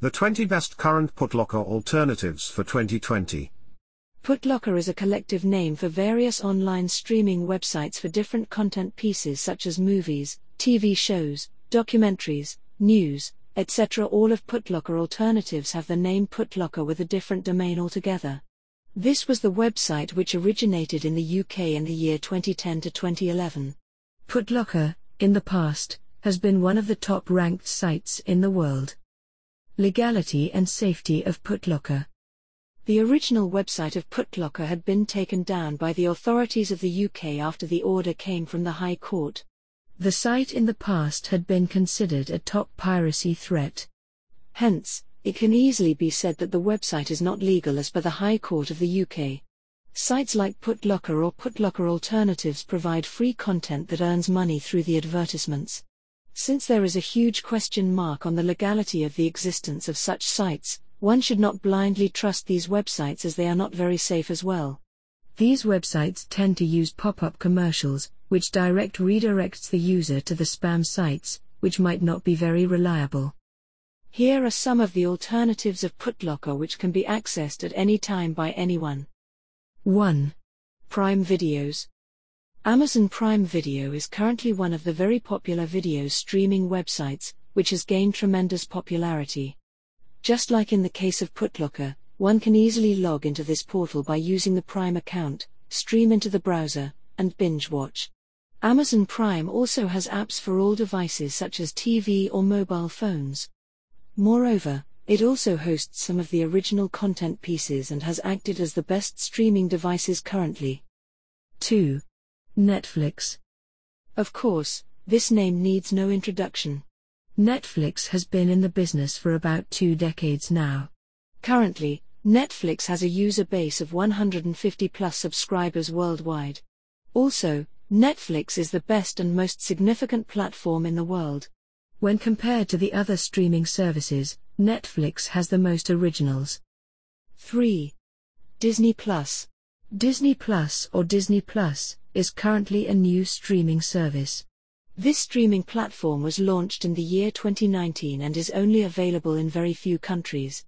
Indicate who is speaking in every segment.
Speaker 1: The 20 best current Putlocker alternatives for 2020.
Speaker 2: Putlocker is a collective name for various online streaming websites for different content pieces such as movies, TV shows, documentaries, news, etc. All of Putlocker alternatives have the name Putlocker with a different domain altogether. This was the website which originated in the UK in the year 2010 to 2011.
Speaker 3: Putlocker, in the past, has been one of the top ranked sites in the world. Legality and safety of Putlocker.
Speaker 2: The original website of Putlocker had been taken down by the authorities of the UK after the order came from the High Court.
Speaker 3: The site in the past had been considered a top piracy threat.
Speaker 2: Hence, it can easily be said that the website is not legal as per the High Court of the UK. Sites like Putlocker or Putlocker Alternatives provide free content that earns money through the advertisements. Since there is a huge question mark on the legality of the existence of such sites, one should not blindly trust these websites as they are not very safe as well.
Speaker 3: These websites tend to use pop up commercials, which direct redirects the user to the spam sites, which might not be very reliable.
Speaker 2: Here are some of the alternatives of Putlocker which can be accessed at any time by anyone.
Speaker 3: 1.
Speaker 2: Prime Videos. Amazon Prime Video is currently one of the very popular video streaming websites, which has gained tremendous popularity. Just like in the case of Putlocker, one can easily log into this portal by using the Prime account, stream into the browser, and binge watch. Amazon Prime also has apps for all devices such as TV or mobile phones. Moreover, it also hosts some of the original content pieces and has acted as the best streaming devices currently.
Speaker 3: 2. Netflix.
Speaker 2: Of course, this name needs no introduction.
Speaker 3: Netflix has been in the business for about two decades now.
Speaker 2: Currently, Netflix has a user base of 150 plus subscribers worldwide. Also, Netflix is the best and most significant platform in the world.
Speaker 3: When compared to the other streaming services, Netflix has the most originals.
Speaker 2: 3. Disney Plus.
Speaker 3: Disney Plus or Disney Plus is currently a new streaming service.
Speaker 2: This streaming platform was launched in the year 2019 and is only available in very few countries.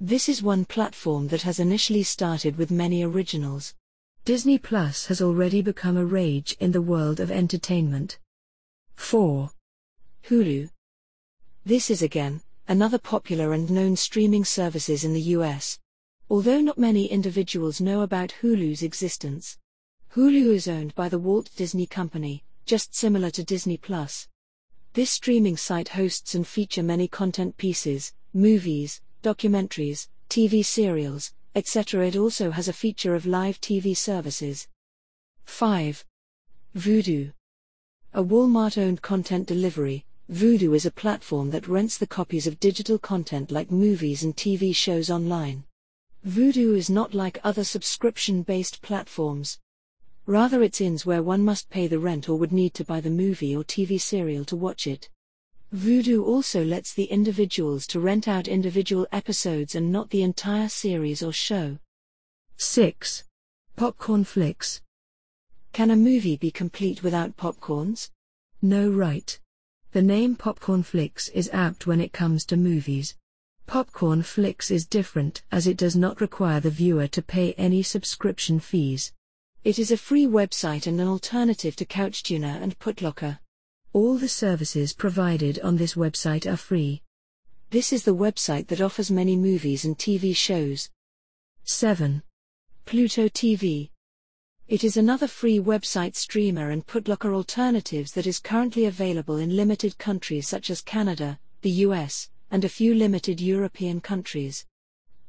Speaker 2: This is one platform that has initially started with many originals.
Speaker 3: Disney Plus has already become a rage in the world of entertainment. 4.
Speaker 2: Hulu. This is again another popular and known streaming services in the US. Although not many individuals know about Hulu's existence. Hulu is owned by the Walt Disney Company, just similar to Disney Plus. This streaming site hosts and feature many content pieces, movies, documentaries, TV serials, etc. It also has a feature of live TV services. 5. Vudu. A Walmart owned content delivery, Vudu is a platform that rents the copies of digital content like movies and TV shows online. Vudu is not like other subscription based platforms. Rather, it's ins where one must pay the rent or would need to buy the movie or TV serial to watch it. Vudu also lets the individuals to rent out individual episodes and not the entire series or show.
Speaker 3: 6. Popcorn Flicks.
Speaker 2: Can a movie be complete without popcorns?
Speaker 3: No, right. The name Popcorn Flicks is apt when it comes to movies. Popcorn Flicks is different as it does not require the viewer to pay any subscription fees.
Speaker 2: It is a free website and an alternative to CouchTuner and Putlocker.
Speaker 3: All the services provided on this website are free.
Speaker 2: This is the website that offers many movies and TV shows.
Speaker 3: 7.
Speaker 2: Pluto TV. It is another free website streamer and Putlocker alternatives that is currently available in limited countries such as Canada, the US, and a few limited European countries.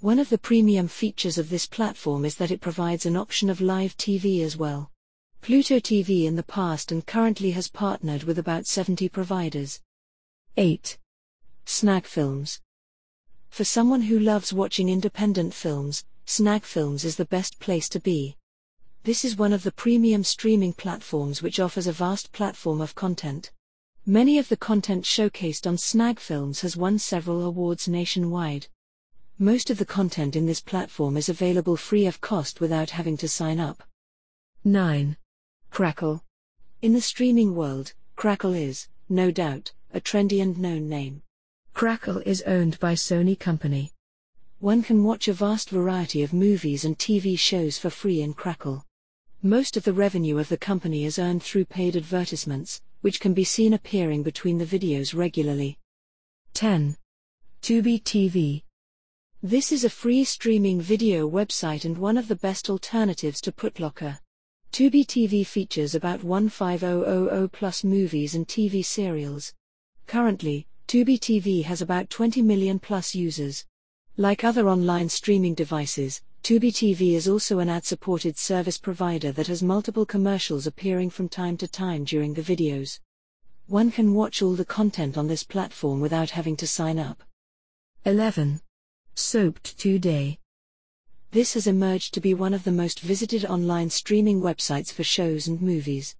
Speaker 2: One of the premium features of this platform is that it provides an option of live TV as well. Pluto TV in the past and currently has partnered with about 70 providers.
Speaker 3: 8.
Speaker 2: Snag Films. For someone who loves watching independent films, Snag Films is the best place to be. This is one of the premium streaming platforms which offers a vast platform of content. Many of the content showcased on Snag Films has won several awards nationwide. Most of the content in this platform is available free of cost without having to sign up.
Speaker 3: 9.
Speaker 2: Crackle. In the streaming world, Crackle is, no doubt, a trendy and known name.
Speaker 3: Crackle is owned by Sony Company.
Speaker 2: One can watch a vast variety of movies and TV shows for free in Crackle. Most of the revenue of the company is earned through paid advertisements, which can be seen appearing between the videos regularly.
Speaker 3: 10. Tubi TV.
Speaker 2: This is a free streaming video website and one of the best alternatives to Putlocker. Tubi TV features about 15000 plus movies and TV serials. Currently, Tubi TV has about 20 million plus users. Like other online streaming devices, Tubi TV is also an ad supported service provider that has multiple commercials appearing from time to time during the videos. One can watch all the content on this platform without having to sign up.
Speaker 3: 11. Soap2Day.
Speaker 2: This has emerged to be one of the most visited online streaming websites for shows and movies.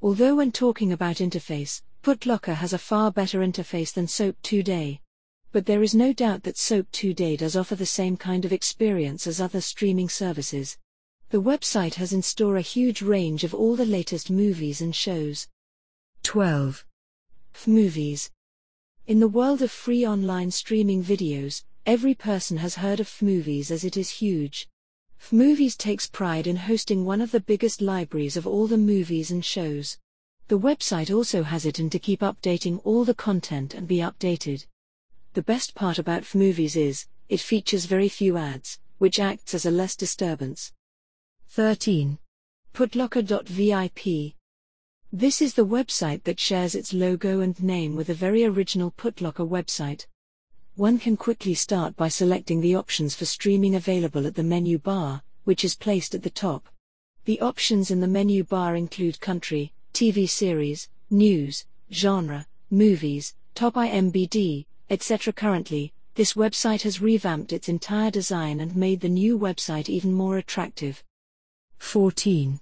Speaker 2: Although, when talking about interface, Putlocker has a far better interface than Soap2Day but there is no doubt that Soap 2Day does offer the same kind of experience as other streaming services. The website has in store a huge range of all the latest movies and shows.
Speaker 3: 12.
Speaker 2: Movies. In the world of free online streaming videos, every person has heard of F Movies as it is huge. F Movies takes pride in hosting one of the biggest libraries of all the movies and shows. The website also has it in to keep updating all the content and be updated. The best part about movies is, it features very few ads, which acts as a less disturbance.
Speaker 3: 13.
Speaker 2: Putlocker.vip. This is the website that shares its logo and name with a very original Putlocker website. One can quickly start by selecting the options for streaming available at the menu bar, which is placed at the top. The options in the menu bar include country, TV series, news, genre, movies, top IMBD, etc. Currently, this website has revamped its entire design and made the new website even more attractive.
Speaker 3: 14.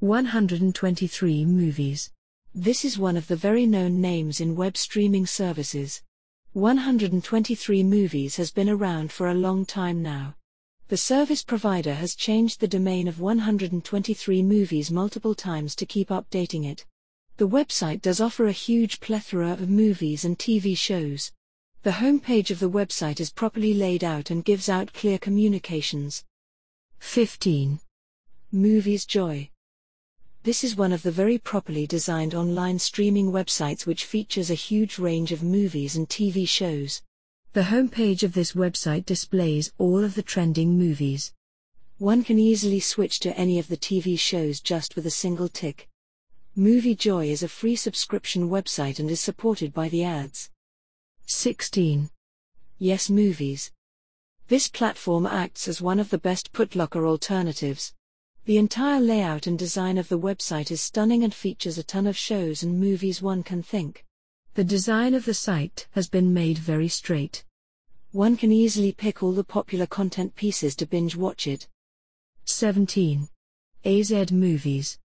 Speaker 3: 123 movies.
Speaker 2: This is one of the very known names in web streaming services. 123 movies has been around for a long time now. The service provider has changed the domain of 123 movies multiple times to keep updating it. The website does offer a huge plethora of movies and TV shows. The homepage of the website is properly laid out and gives out clear communications.
Speaker 3: 15.
Speaker 2: Movies Joy. This is one of the very properly designed online streaming websites which features a huge range of movies and TV shows.
Speaker 3: The homepage of this website displays all of the trending movies.
Speaker 2: One can easily switch to any of the TV shows just with a single tick. Movie Joy is a free subscription website and is supported by the ads.
Speaker 3: 16.
Speaker 2: Yes Movies. This platform acts as one of the best Putlocker alternatives. The entire layout and design of the website is stunning and features a ton of shows and movies one can think.
Speaker 3: The design of the site has been made very straight.
Speaker 2: One can easily pick all the popular content pieces to binge watch it.
Speaker 3: 17. AZ Movies.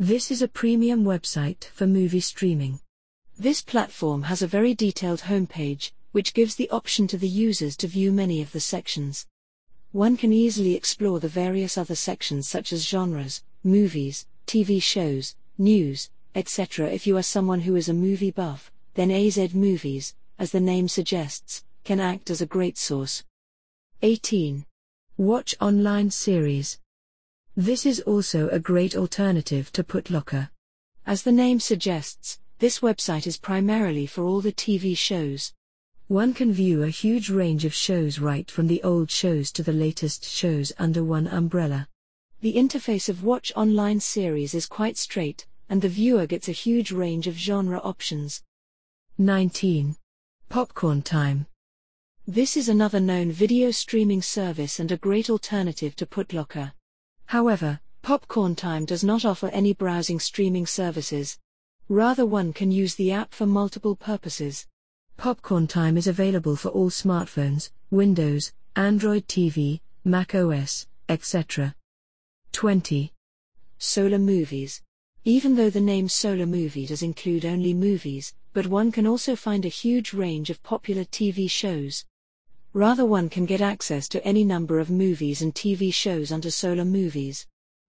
Speaker 3: This is a premium website for movie streaming.
Speaker 2: This platform has a very detailed homepage, which gives the option to the users to view many of the sections. One can easily explore the various other sections such as genres, movies, TV shows, news, etc. If you are someone who is a movie buff, then AZ Movies, as the name suggests, can act as a great source. 18.
Speaker 3: Watch online series. This is also a great alternative to Putlocker.
Speaker 2: As the name suggests, this website is primarily for all the TV shows.
Speaker 3: One can view a huge range of shows right from the old shows to the latest shows under one umbrella.
Speaker 2: The interface of Watch Online series is quite straight, and the viewer gets a huge range of genre options.
Speaker 3: 19. Popcorn Time.
Speaker 2: This is another known video streaming service and a great alternative to Putlocker. However, Popcorn Time does not offer any browsing streaming services. Rather, one can use the app for multiple purposes.
Speaker 3: Popcorn Time is available for all smartphones, Windows, Android TV, Mac OS, etc. 20.
Speaker 2: Solar Movies. Even though the name Solar Movie does include only movies, but one can also find a huge range of popular TV shows. Rather, one can get access to any number of movies and TV shows under Solar Movies.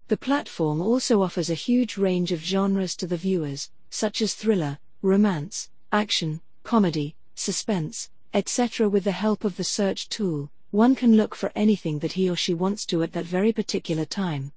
Speaker 2: The platform also offers a huge range of genres to the viewers, such as thriller, romance, action, comedy, suspense, etc. With the help of the search tool, one can look for anything that he or she wants to at that very particular time.